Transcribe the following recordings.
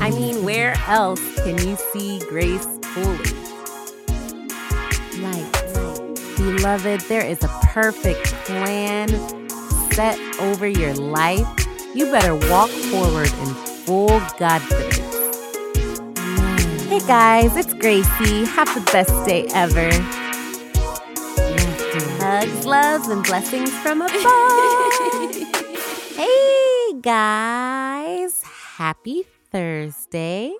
I mean, where else can you see grace fully? Light. Beloved, there is a perfect plan set over your life. You better walk forward in full confidence. Hey guys, it's Gracie. Have the best day ever. Hugs, loves, and blessings from above. hey guys, happy Thursday.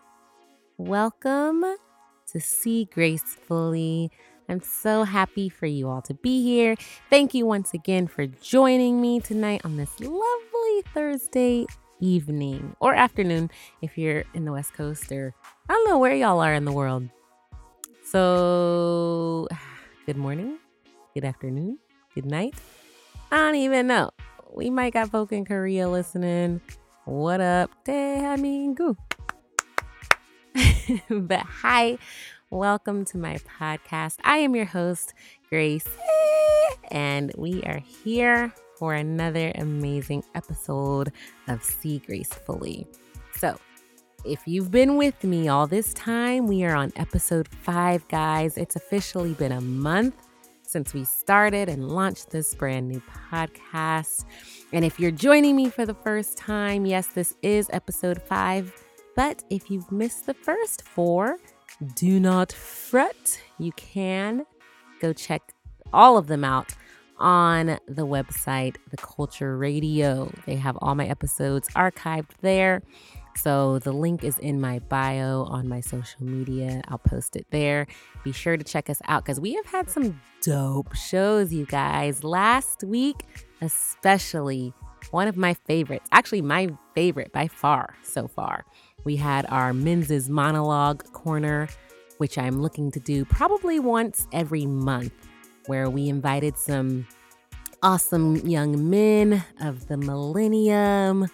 Welcome to See Gracefully. I'm so happy for you all to be here. Thank you once again for joining me tonight on this lovely Thursday evening or afternoon if you're in the West Coast or I don't know where y'all are in the world. So, good morning, good afternoon, good night. I don't even know. We might got folk in Korea listening. What up? Daehamingu. but hi, welcome to my podcast. I am your host, Grace, and we are here for another amazing episode of See Gracefully. So, if you've been with me all this time, we are on episode five, guys. It's officially been a month since we started and launched this brand new podcast. And if you're joining me for the first time, yes, this is episode five. But if you've missed the first four, do not fret. You can go check all of them out on the website, The Culture Radio. They have all my episodes archived there. So the link is in my bio on my social media. I'll post it there. Be sure to check us out because we have had some dope shows, you guys. Last week, especially, one of my favorites, actually, my favorite by far so far. We had our Men's Monologue Corner, which I'm looking to do probably once every month, where we invited some awesome young men of the millennium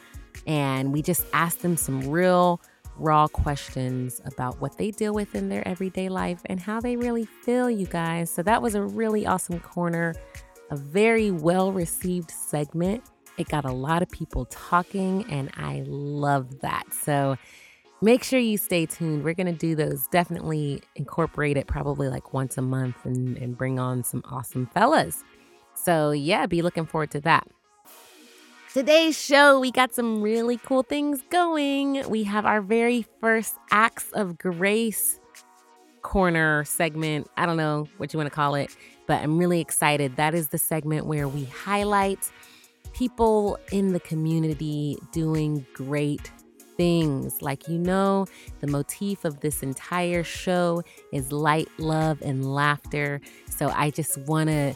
and we just asked them some real, raw questions about what they deal with in their everyday life and how they really feel, you guys. So that was a really awesome corner, a very well received segment. It got a lot of people talking, and I love that. So make sure you stay tuned. We're going to do those, definitely incorporate it probably like once a month and, and bring on some awesome fellas. So, yeah, be looking forward to that. Today's show, we got some really cool things going. We have our very first Acts of Grace corner segment. I don't know what you want to call it, but I'm really excited. That is the segment where we highlight people in the community doing great things. Like, you know, the motif of this entire show is light, love, and laughter. So I just want to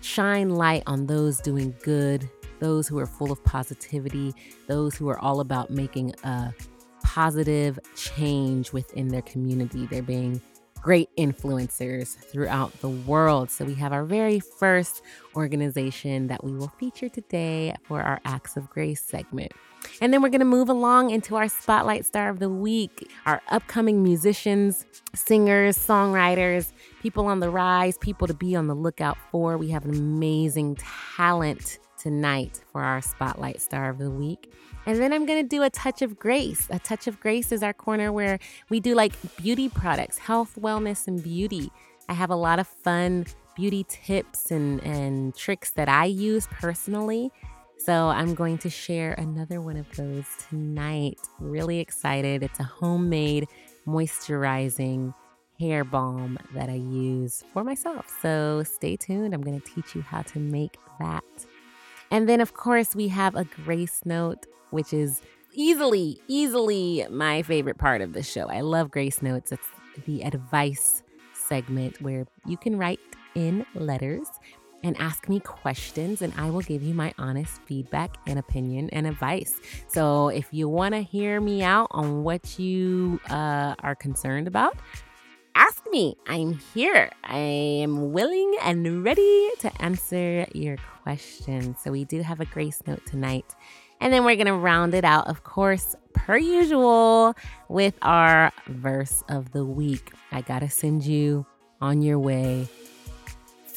shine light on those doing good those who are full of positivity, those who are all about making a positive change within their community. They're being great influencers throughout the world. So, we have our very first organization that we will feature today for our Acts of Grace segment. And then we're going to move along into our Spotlight Star of the Week, our upcoming musicians, singers, songwriters, people on the rise, people to be on the lookout for. We have an amazing talent tonight for our Spotlight Star of the Week. And then I'm going to do a touch of grace. A touch of grace is our corner where we do like beauty products, health, wellness, and beauty. I have a lot of fun beauty tips and, and tricks that I use personally. So I'm going to share another one of those tonight. Really excited. It's a homemade moisturizing hair balm that I use for myself. So stay tuned. I'm going to teach you how to make that. And then, of course, we have a grace note, which is easily, easily my favorite part of the show. I love grace notes. It's the advice segment where you can write in letters and ask me questions, and I will give you my honest feedback and opinion and advice. So, if you want to hear me out on what you uh, are concerned about, ask me. I'm here. I am willing and ready to answer your questions. So, we do have a grace note tonight. And then we're going to round it out, of course, per usual, with our verse of the week. I got to send you on your way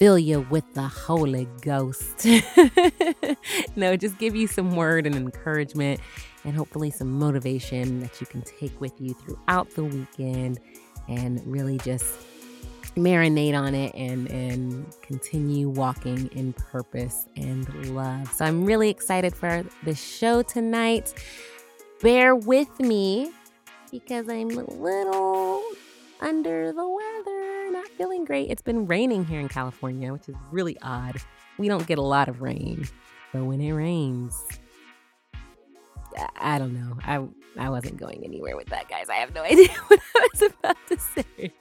fill you with the Holy Ghost. no, just give you some word and encouragement and hopefully some motivation that you can take with you throughout the weekend and really just marinate on it and and continue walking in purpose and love. So I'm really excited for the show tonight. Bear with me because I'm a little under the weather, not feeling great. It's been raining here in California, which is really odd. We don't get a lot of rain, but when it rains, I don't know. I I wasn't going anywhere with that, guys. I have no idea what I was about to say.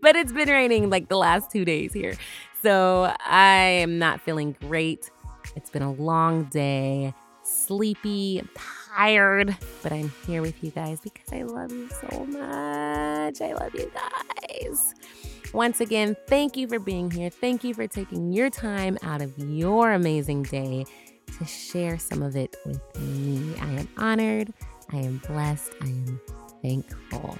but it's been raining like the last two days here. So I am not feeling great. It's been a long day, sleepy, tired, but I'm here with you guys because I love you so much. I love you guys. Once again, thank you for being here. Thank you for taking your time out of your amazing day to share some of it with me. I am honored. I am blessed. I am thankful.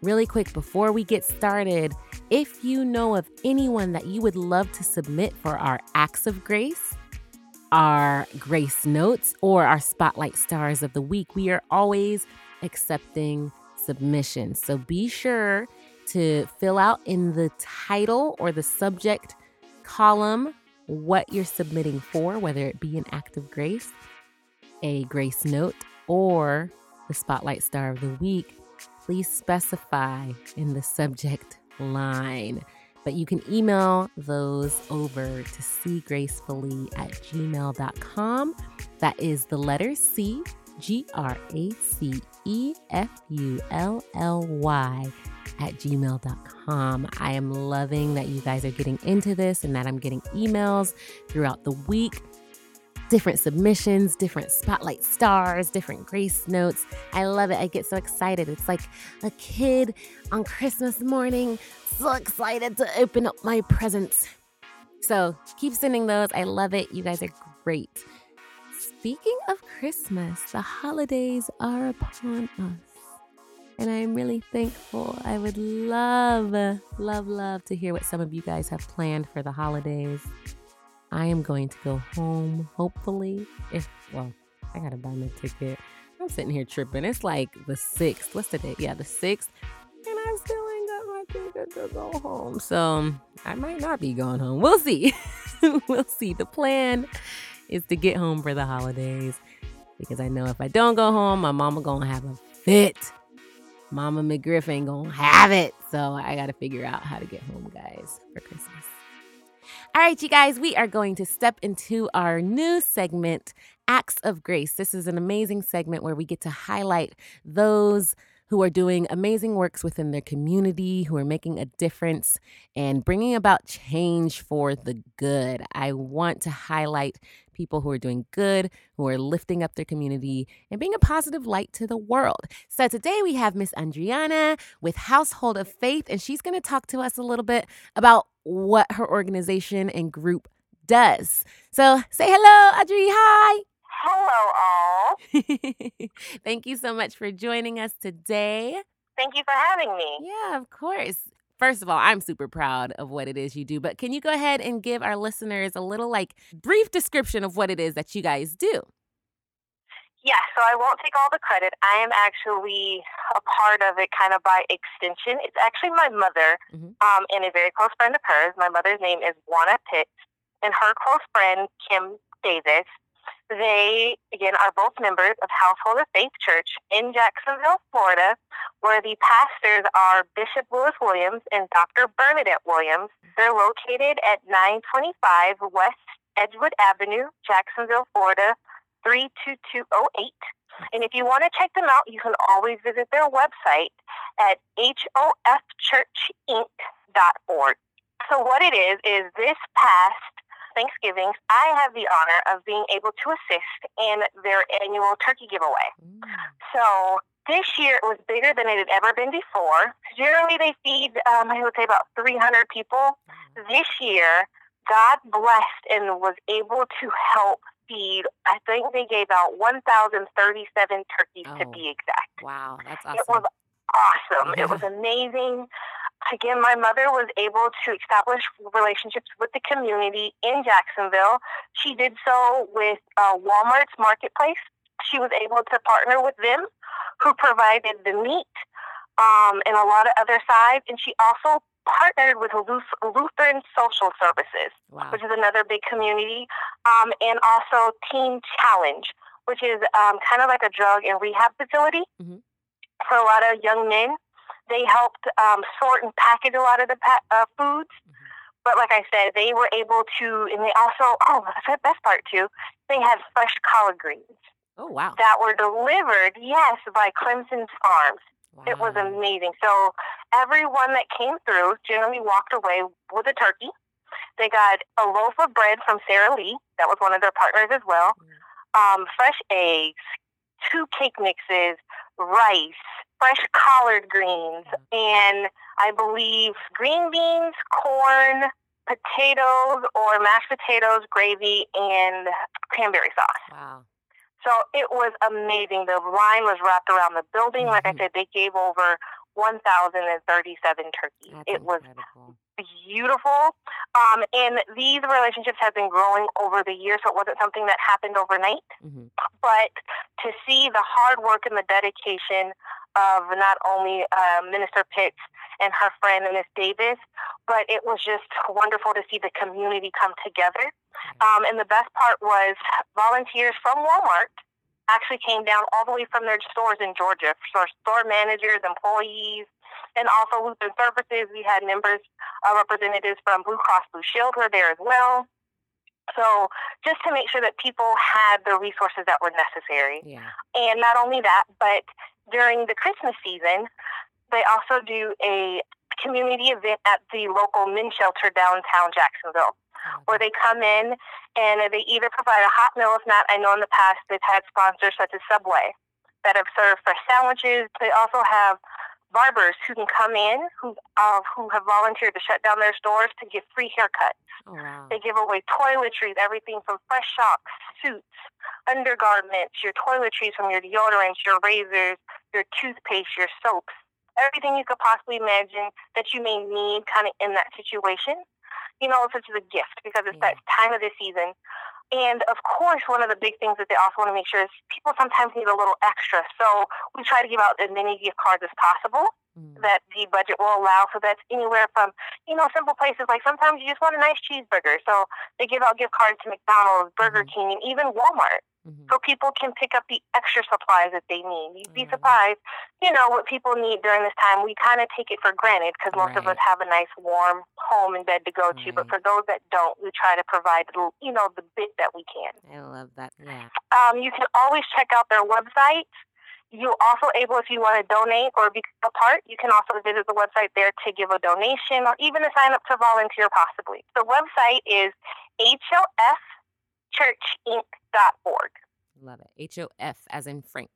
Really quick, before we get started, if you know of anyone that you would love to submit for our acts of grace, our grace notes, or our spotlight stars of the week, we are always accepting submissions. So be sure to fill out in the title or the subject column what you're submitting for, whether it be an act of grace, a grace note, or the spotlight star of the week please specify in the subject line. But you can email those over to cgracefully at gmail.com. That is the letter C, G R A C E F U L L Y at gmail.com. I am loving that you guys are getting into this and that I'm getting emails throughout the week different submissions, different spotlight stars, different grace notes. I love it. I get so excited. It's like a kid on Christmas morning, so excited to open up my presents. So keep sending those. I love it. You guys are great. Speaking of Christmas, the holidays are upon us. And I'm really thankful. I would love, love, love to hear what some of you guys have planned for the holidays. I am going to go home, hopefully. If, well, I gotta buy my ticket. I'm sitting here tripping. It's like the 6th. What's the date? Yeah, the 6th. And I still ain't got my ticket to go home. So um, I might not be going home. We'll see. we'll see. The plan is to get home for the holidays because I know if I don't go home, my mama gonna have a fit. Mama McGriff ain't gonna have it. So I gotta figure out how to get home, guys, for Christmas. All right, you guys, we are going to step into our new segment, Acts of Grace. This is an amazing segment where we get to highlight those who are doing amazing works within their community, who are making a difference and bringing about change for the good. I want to highlight people who are doing good, who are lifting up their community and being a positive light to the world. So today we have Miss Andriana with Household of Faith, and she's going to talk to us a little bit about what her organization and group does. So say hello, Adri. Hi. Hello, all. Thank you so much for joining us today. Thank you for having me. Yeah, of course. First of all, I'm super proud of what it is you do, but can you go ahead and give our listeners a little like brief description of what it is that you guys do? Yeah, so I won't take all the credit. I am actually a part of it kind of by extension. It's actually my mother mm-hmm. um, and a very close friend of hers. My mother's name is Juana Pitts, and her close friend, Kim Davis, they, again, are both members of Household of Faith Church in Jacksonville, Florida, where the pastors are Bishop Lewis Williams and Dr. Bernadette Williams. They're located at 925 West Edgewood Avenue, Jacksonville, Florida, 32208. And if you want to check them out, you can always visit their website at hofchurchinc.org. So what it is, is this past Thanksgivings, I have the honor of being able to assist in their annual turkey giveaway. Mm. So this year it was bigger than it had ever been before. Generally, they feed, um, I would say, about 300 people. Mm. This year, God blessed and was able to help feed, I think they gave out 1,037 turkeys oh, to be exact. Wow, that's awesome. It was awesome. Yeah. It was amazing. again, my mother was able to establish relationships with the community in Jacksonville. She did so with uh, Walmart's marketplace. She was able to partner with them, who provided the meat um, and a lot of other sides. And she also partnered with Lutheran Social Services, wow. which is another big community, um, and also Teen Challenge, which is um, kind of like a drug and rehab facility mm-hmm. For a lot of young men they helped um, sort and package a lot of the pa- uh, foods. Mm-hmm. But like I said, they were able to, and they also, oh, that's the best part too, they had fresh collard greens. Oh, wow. That were delivered, yes, by Clemson Farms. Wow. It was amazing. So everyone that came through generally walked away with a turkey. They got a loaf of bread from Sara Lee. That was one of their partners as well. Mm. Um, fresh eggs, two cake mixes, rice, fresh collard greens, and I believe green beans, corn, potatoes, or mashed potatoes, gravy, and cranberry sauce. Wow. So it was amazing. The line was wrapped around the building. Mm-hmm. Like I mm-hmm. said, they gave over 1,037 turkeys. That's it was incredible. Beautiful. Um, and these relationships have been growing over the years, so it wasn't something that happened overnight. Mm-hmm. But to see the hard work and the dedication of not only uh, Minister Pitts and her friend, Miss Davis, but it was just wonderful to see the community come together. Mm-hmm. Um, and the best part was volunteers from Walmart actually came down all the way from their stores in Georgia. So store managers, employees, and also Lutheran Services. We had members, uh, representatives from Blue Cross Blue Shield were there as well. So just to make sure that people had the resources that were necessary. Yeah. And not only that, but during the Christmas season, they also do a community event at the local men's shelter downtown Jacksonville where they come in and they either provide a hot meal. If not, I know in the past they've had sponsors such as Subway that have served fresh sandwiches. They also have barbers who can come in who uh, who have volunteered to shut down their stores to give free haircuts. Oh, wow. They give away toiletries, everything from fresh socks, suits, undergarments, your toiletries from your deodorants, your razors, your toothpaste, your soaps, everything you could possibly imagine that you may need kind of in that situation you know, such as a gift because it's yeah. that time of the season. And of course, one of the big things that they also want to make sure is people sometimes need a little extra. So we try to give out as many gift cards as possible mm. that the budget will allow. So that's anywhere from, you know, simple places like sometimes you just want a nice cheeseburger. So they give out gift cards to McDonald's, Burger mm-hmm. King, and even Walmart. Mm-hmm. So people can pick up the extra supplies that they need. You'd be mm-hmm. surprised, you know, what people need during this time. We kind of take it for granted because most right. of us have a nice warm home and bed to go to. But for those that don't, we try to provide, you know, the bit that we can. I love that. Yeah. Um, you can always check out their website. You're also able, if you want to donate or be a part, you can also visit the website there to give a donation or even to sign up to volunteer possibly. The website is HOF churchinc.org. Love it. H O F as in Frank.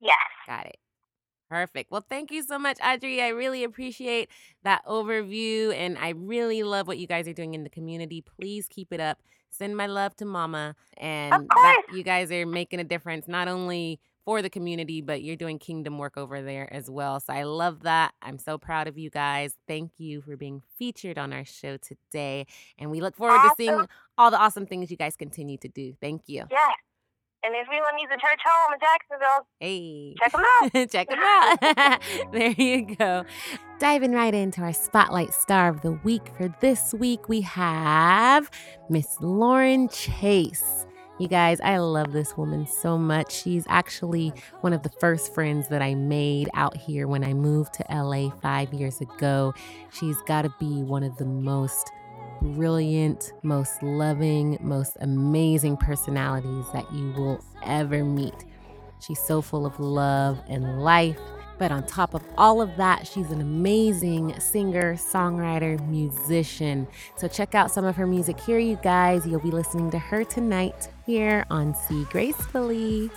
Yes. Got it. Perfect. Well, thank you so much, Audrey. I really appreciate that overview and I really love what you guys are doing in the community. Please keep it up. Send my love to Mama. And you guys are making a difference, not only for the community, but you're doing kingdom work over there as well. So I love that. I'm so proud of you guys. Thank you for being featured on our show today. And we look forward awesome. to seeing all the awesome things you guys continue to do. Thank you. Yeah. And if anyone needs a church home in Jacksonville, hey, check them out. check them out. there you go. Diving right into our spotlight star of the week for this week, we have Miss Lauren Chase. You guys, I love this woman so much. She's actually one of the first friends that I made out here when I moved to LA five years ago. She's got to be one of the most brilliant, most loving, most amazing personalities that you will ever meet. She's so full of love and life. But on top of all of that, she's an amazing singer, songwriter, musician. So check out some of her music here, you guys. You'll be listening to her tonight here on See Gracefully.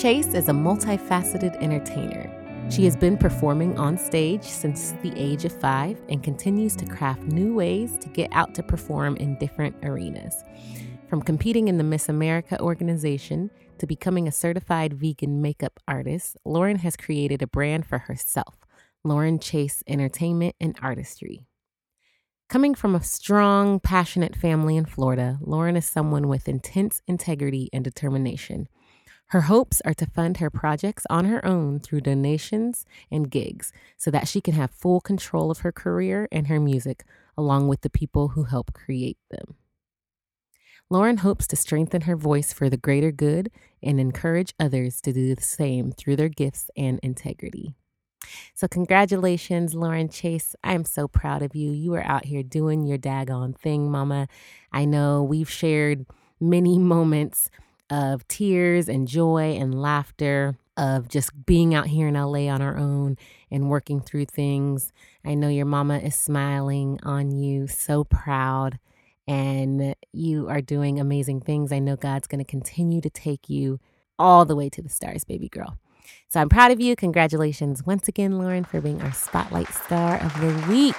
Chase is a multifaceted entertainer. She has been performing on stage since the age of five and continues to craft new ways to get out to perform in different arenas. From competing in the Miss America organization to becoming a certified vegan makeup artist, Lauren has created a brand for herself Lauren Chase Entertainment and Artistry. Coming from a strong, passionate family in Florida, Lauren is someone with intense integrity and determination. Her hopes are to fund her projects on her own through donations and gigs so that she can have full control of her career and her music, along with the people who help create them. Lauren hopes to strengthen her voice for the greater good and encourage others to do the same through their gifts and integrity. So, congratulations, Lauren Chase. I am so proud of you. You are out here doing your daggone thing, mama. I know we've shared many moments of tears and joy and laughter, of just being out here in LA on our own and working through things. I know your mama is smiling on you, so proud, and you are doing amazing things. I know God's going to continue to take you all the way to the stars, baby girl. So I'm proud of you. Congratulations once again, Lauren, for being our Spotlight Star of the Week.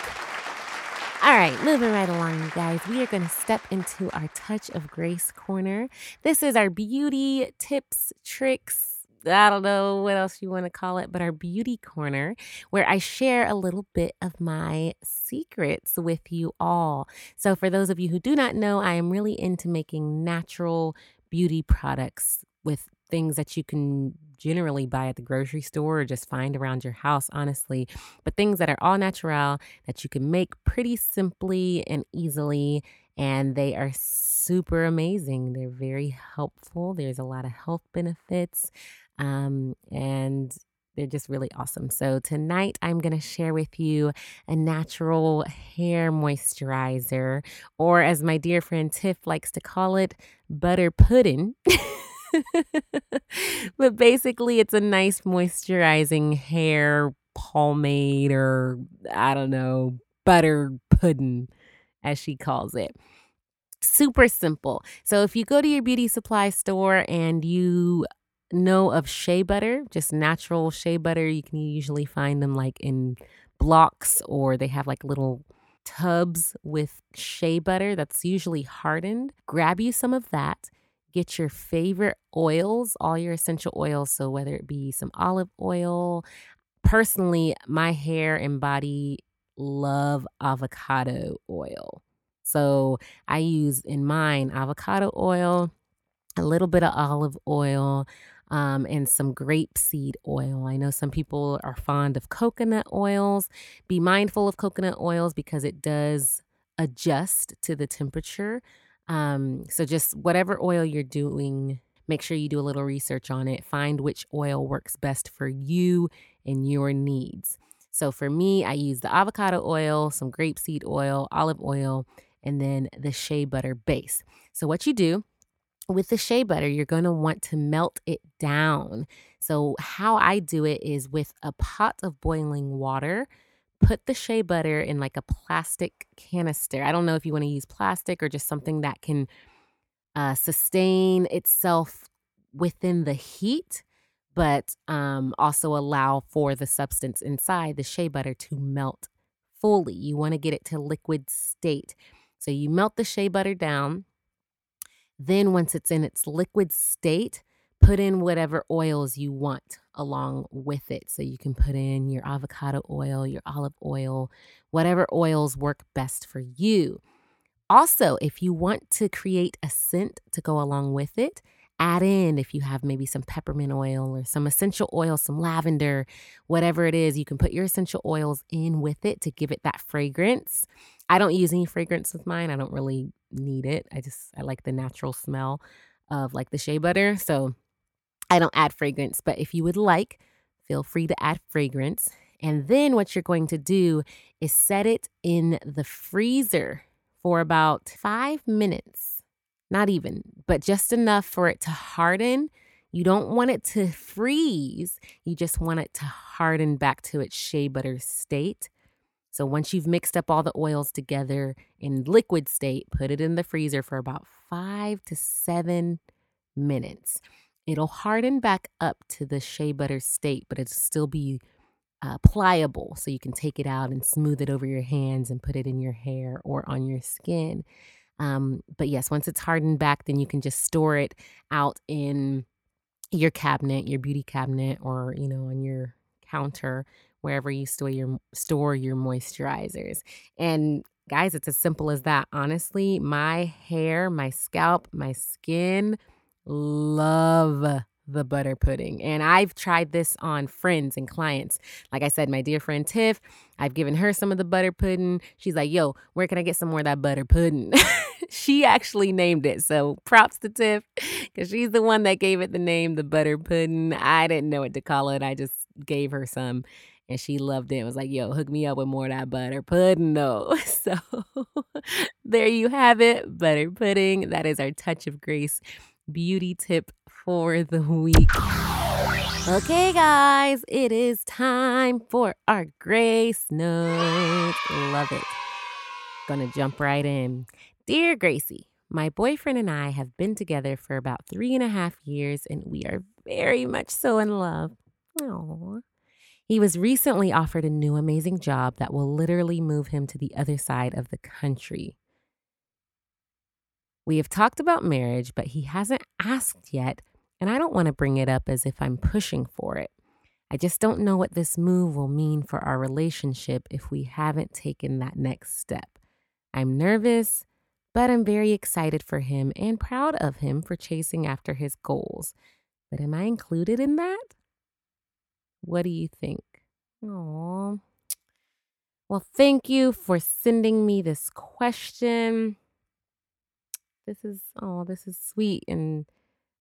All right, moving right along, you guys. We are going to step into our Touch of Grace corner. This is our beauty tips, tricks, I don't know what else you want to call it, but our beauty corner, where I share a little bit of my secrets with you all. So, for those of you who do not know, I am really into making natural beauty products with things that you can generally buy at the grocery store or just find around your house, honestly. But things that are all natural that you can make pretty simply and easily. And they are super amazing. They're very helpful. There's a lot of health benefits. Um, and they're just really awesome. So, tonight I'm going to share with you a natural hair moisturizer, or as my dear friend Tiff likes to call it, butter pudding. but basically, it's a nice moisturizing hair pomade or I don't know, butter pudding, as she calls it. Super simple. So, if you go to your beauty supply store and you know of shea butter, just natural shea butter, you can usually find them like in blocks or they have like little tubs with shea butter that's usually hardened. Grab you some of that Get your favorite oils, all your essential oils. So, whether it be some olive oil, personally, my hair and body love avocado oil. So, I use in mine avocado oil, a little bit of olive oil, um, and some grapeseed oil. I know some people are fond of coconut oils. Be mindful of coconut oils because it does adjust to the temperature. Um, so just whatever oil you're doing, make sure you do a little research on it. Find which oil works best for you and your needs. So for me, I use the avocado oil, some grapeseed oil, olive oil, and then the shea butter base. So what you do with the shea butter, you're going to want to melt it down. So how I do it is with a pot of boiling water put the shea butter in like a plastic canister. I don't know if you want to use plastic or just something that can uh, sustain itself within the heat, but um, also allow for the substance inside the shea butter to melt fully. You want to get it to liquid state. So you melt the shea butter down. Then, once it's in its liquid state, put in whatever oils you want along with it. So you can put in your avocado oil, your olive oil, whatever oils work best for you. Also, if you want to create a scent to go along with it, add in if you have maybe some peppermint oil or some essential oil, some lavender, whatever it is, you can put your essential oils in with it to give it that fragrance. I don't use any fragrance with mine. I don't really need it. I just I like the natural smell of like the shea butter. So I don't add fragrance, but if you would like, feel free to add fragrance. And then what you're going to do is set it in the freezer for about five minutes. Not even, but just enough for it to harden. You don't want it to freeze, you just want it to harden back to its shea butter state. So once you've mixed up all the oils together in liquid state, put it in the freezer for about five to seven minutes. It'll harden back up to the shea butter state, but it'll still be uh, pliable so you can take it out and smooth it over your hands and put it in your hair or on your skin. Um, but yes, once it's hardened back, then you can just store it out in your cabinet, your beauty cabinet, or you know, on your counter, wherever you store your store your moisturizers. And guys, it's as simple as that. Honestly, my hair, my scalp, my skin love the butter pudding. And I've tried this on friends and clients. Like I said, my dear friend Tiff, I've given her some of the butter pudding. She's like, yo, where can I get some more of that butter pudding? she actually named it. So props to Tiff because she's the one that gave it the name, the butter pudding. I didn't know what to call it. I just gave her some and she loved it. It was like, yo, hook me up with more of that butter pudding, though. So there you have it, butter pudding. That is our touch of grace beauty tip for the week. Okay, guys, it is time for our grace note. Love it. Gonna jump right in. Dear Gracie, my boyfriend and I have been together for about three and a half years, and we are very much so in love. Aww. He was recently offered a new amazing job that will literally move him to the other side of the country. We have talked about marriage, but he hasn't asked yet, and I don't want to bring it up as if I'm pushing for it. I just don't know what this move will mean for our relationship if we haven't taken that next step. I'm nervous, but I'm very excited for him and proud of him for chasing after his goals. But am I included in that? What do you think? Oh. Well, thank you for sending me this question. This is, oh, this is sweet. And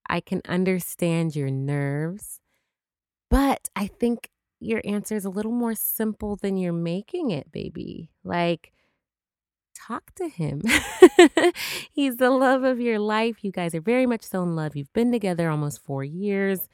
I can understand your nerves. But I think your answer is a little more simple than you're making it, baby. Like, talk to him. He's the love of your life. You guys are very much so in love. You've been together almost four years.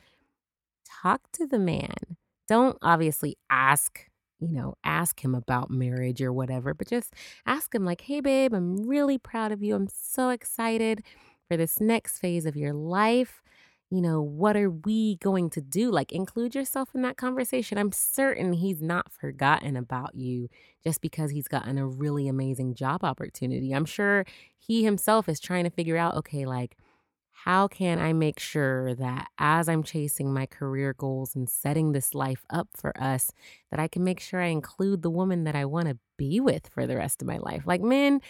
Talk to the man. Don't obviously ask you know, ask him about marriage or whatever, but just ask him, like, hey, babe, I'm really proud of you. I'm so excited for this next phase of your life. You know, what are we going to do? Like, include yourself in that conversation. I'm certain he's not forgotten about you just because he's gotten a really amazing job opportunity. I'm sure he himself is trying to figure out, okay, like, how can I make sure that as I'm chasing my career goals and setting this life up for us, that I can make sure I include the woman that I want to be with for the rest of my life? Like men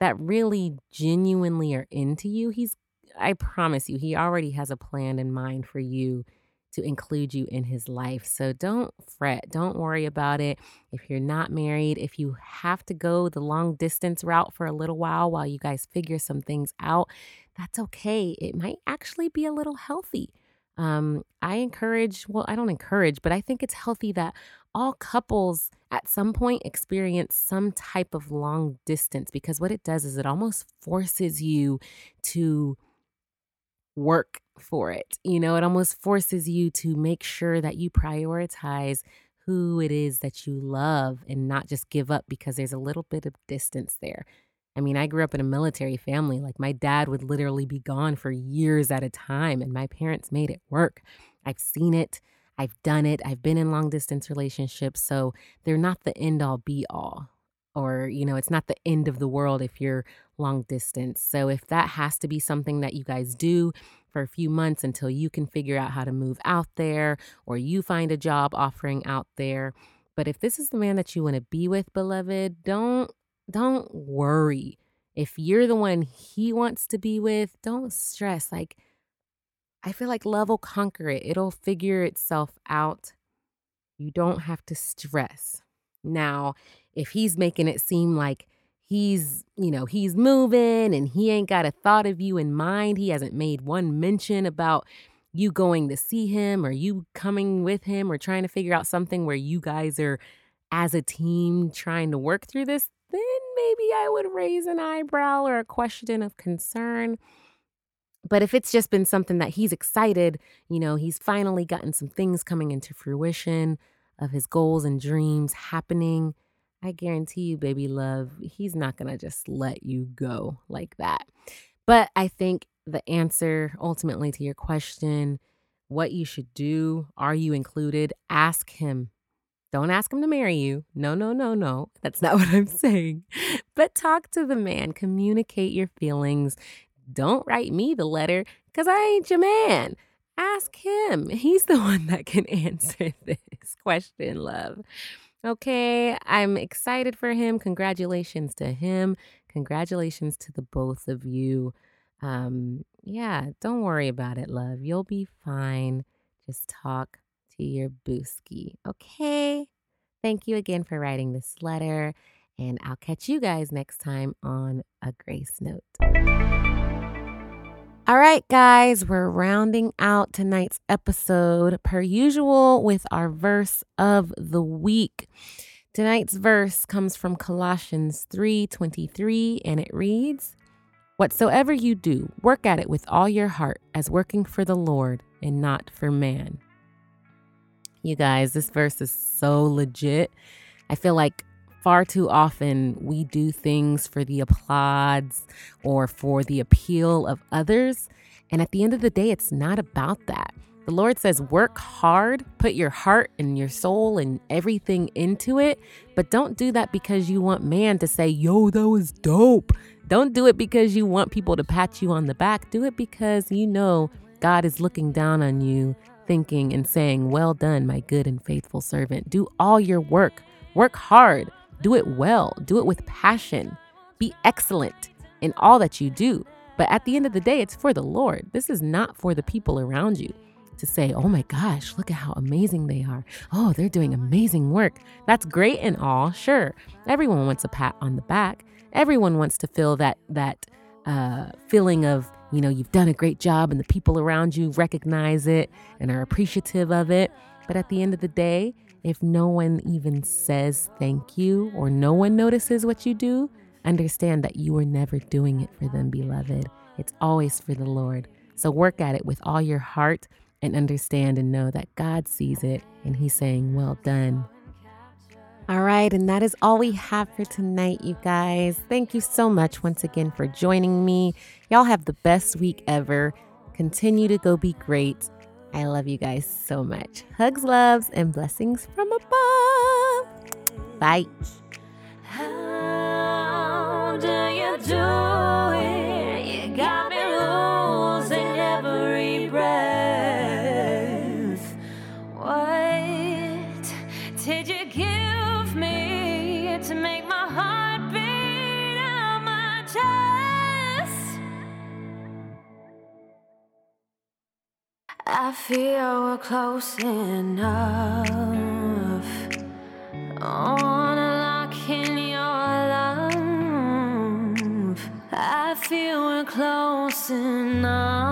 that really genuinely are into you, he's, I promise you, he already has a plan in mind for you to include you in his life. So don't fret. Don't worry about it. If you're not married, if you have to go the long distance route for a little while while you guys figure some things out, that's okay. It might actually be a little healthy. Um, I encourage, well, I don't encourage, but I think it's healthy that all couples at some point experience some type of long distance because what it does is it almost forces you to work for it. You know, it almost forces you to make sure that you prioritize who it is that you love and not just give up because there's a little bit of distance there. I mean, I grew up in a military family. Like, my dad would literally be gone for years at a time, and my parents made it work. I've seen it, I've done it, I've been in long distance relationships. So, they're not the end all be all. Or, you know, it's not the end of the world if you're long distance. So, if that has to be something that you guys do for a few months until you can figure out how to move out there or you find a job offering out there, but if this is the man that you want to be with, beloved, don't don't worry. If you're the one he wants to be with, don't stress. Like, I feel like love will conquer it, it'll figure itself out. You don't have to stress. Now, if he's making it seem like he's, you know, he's moving and he ain't got a thought of you in mind, he hasn't made one mention about you going to see him or you coming with him or trying to figure out something where you guys are as a team trying to work through this, then maybe I would raise an eyebrow or a question of concern. But if it's just been something that he's excited, you know, he's finally gotten some things coming into fruition of his goals and dreams happening, I guarantee you, baby love, he's not going to just let you go like that. But I think the answer ultimately to your question, what you should do, are you included? Ask him. Don't ask him to marry you. No, no, no, no. That's not what I'm saying. But talk to the man, communicate your feelings. Don't write me the letter because I ain't your man. Ask him. He's the one that can answer this question, love. Okay, I'm excited for him. Congratulations to him. Congratulations to the both of you. Um, yeah, don't worry about it, love. You'll be fine. Just talk to your booski. Okay? Thank you again for writing this letter, and I'll catch you guys next time on A Grace Note. All right, guys, we're rounding out tonight's episode per usual with our verse of the week. Tonight's verse comes from Colossians 3:23 and it reads, "Whatsoever you do, work at it with all your heart as working for the Lord and not for man." You guys, this verse is so legit. I feel like far too often we do things for the applause or for the appeal of others. And at the end of the day, it's not about that. The Lord says, work hard, put your heart and your soul and everything into it, but don't do that because you want man to say, yo, that was dope. Don't do it because you want people to pat you on the back. Do it because you know God is looking down on you thinking and saying, Well done, my good and faithful servant. Do all your work, work hard, do it well, do it with passion, be excellent in all that you do. But at the end of the day, it's for the Lord. This is not for the people around you to say, oh my gosh, look at how amazing they are. Oh, they're doing amazing work. That's great and all, sure. Everyone wants a pat on the back. Everyone wants to feel that that uh, feeling of you know, you've done a great job and the people around you recognize it and are appreciative of it. But at the end of the day, if no one even says thank you or no one notices what you do, understand that you are never doing it for them, beloved. It's always for the Lord. So work at it with all your heart and understand and know that God sees it and He's saying, Well done, all right, and that is all we have for tonight, you guys. Thank you so much once again for joining me. Y'all have the best week ever. Continue to go be great. I love you guys so much. Hugs, loves, and blessings from above. Bye. How do you do it? I feel we're close enough. I wanna lock in your love. I feel we're close enough.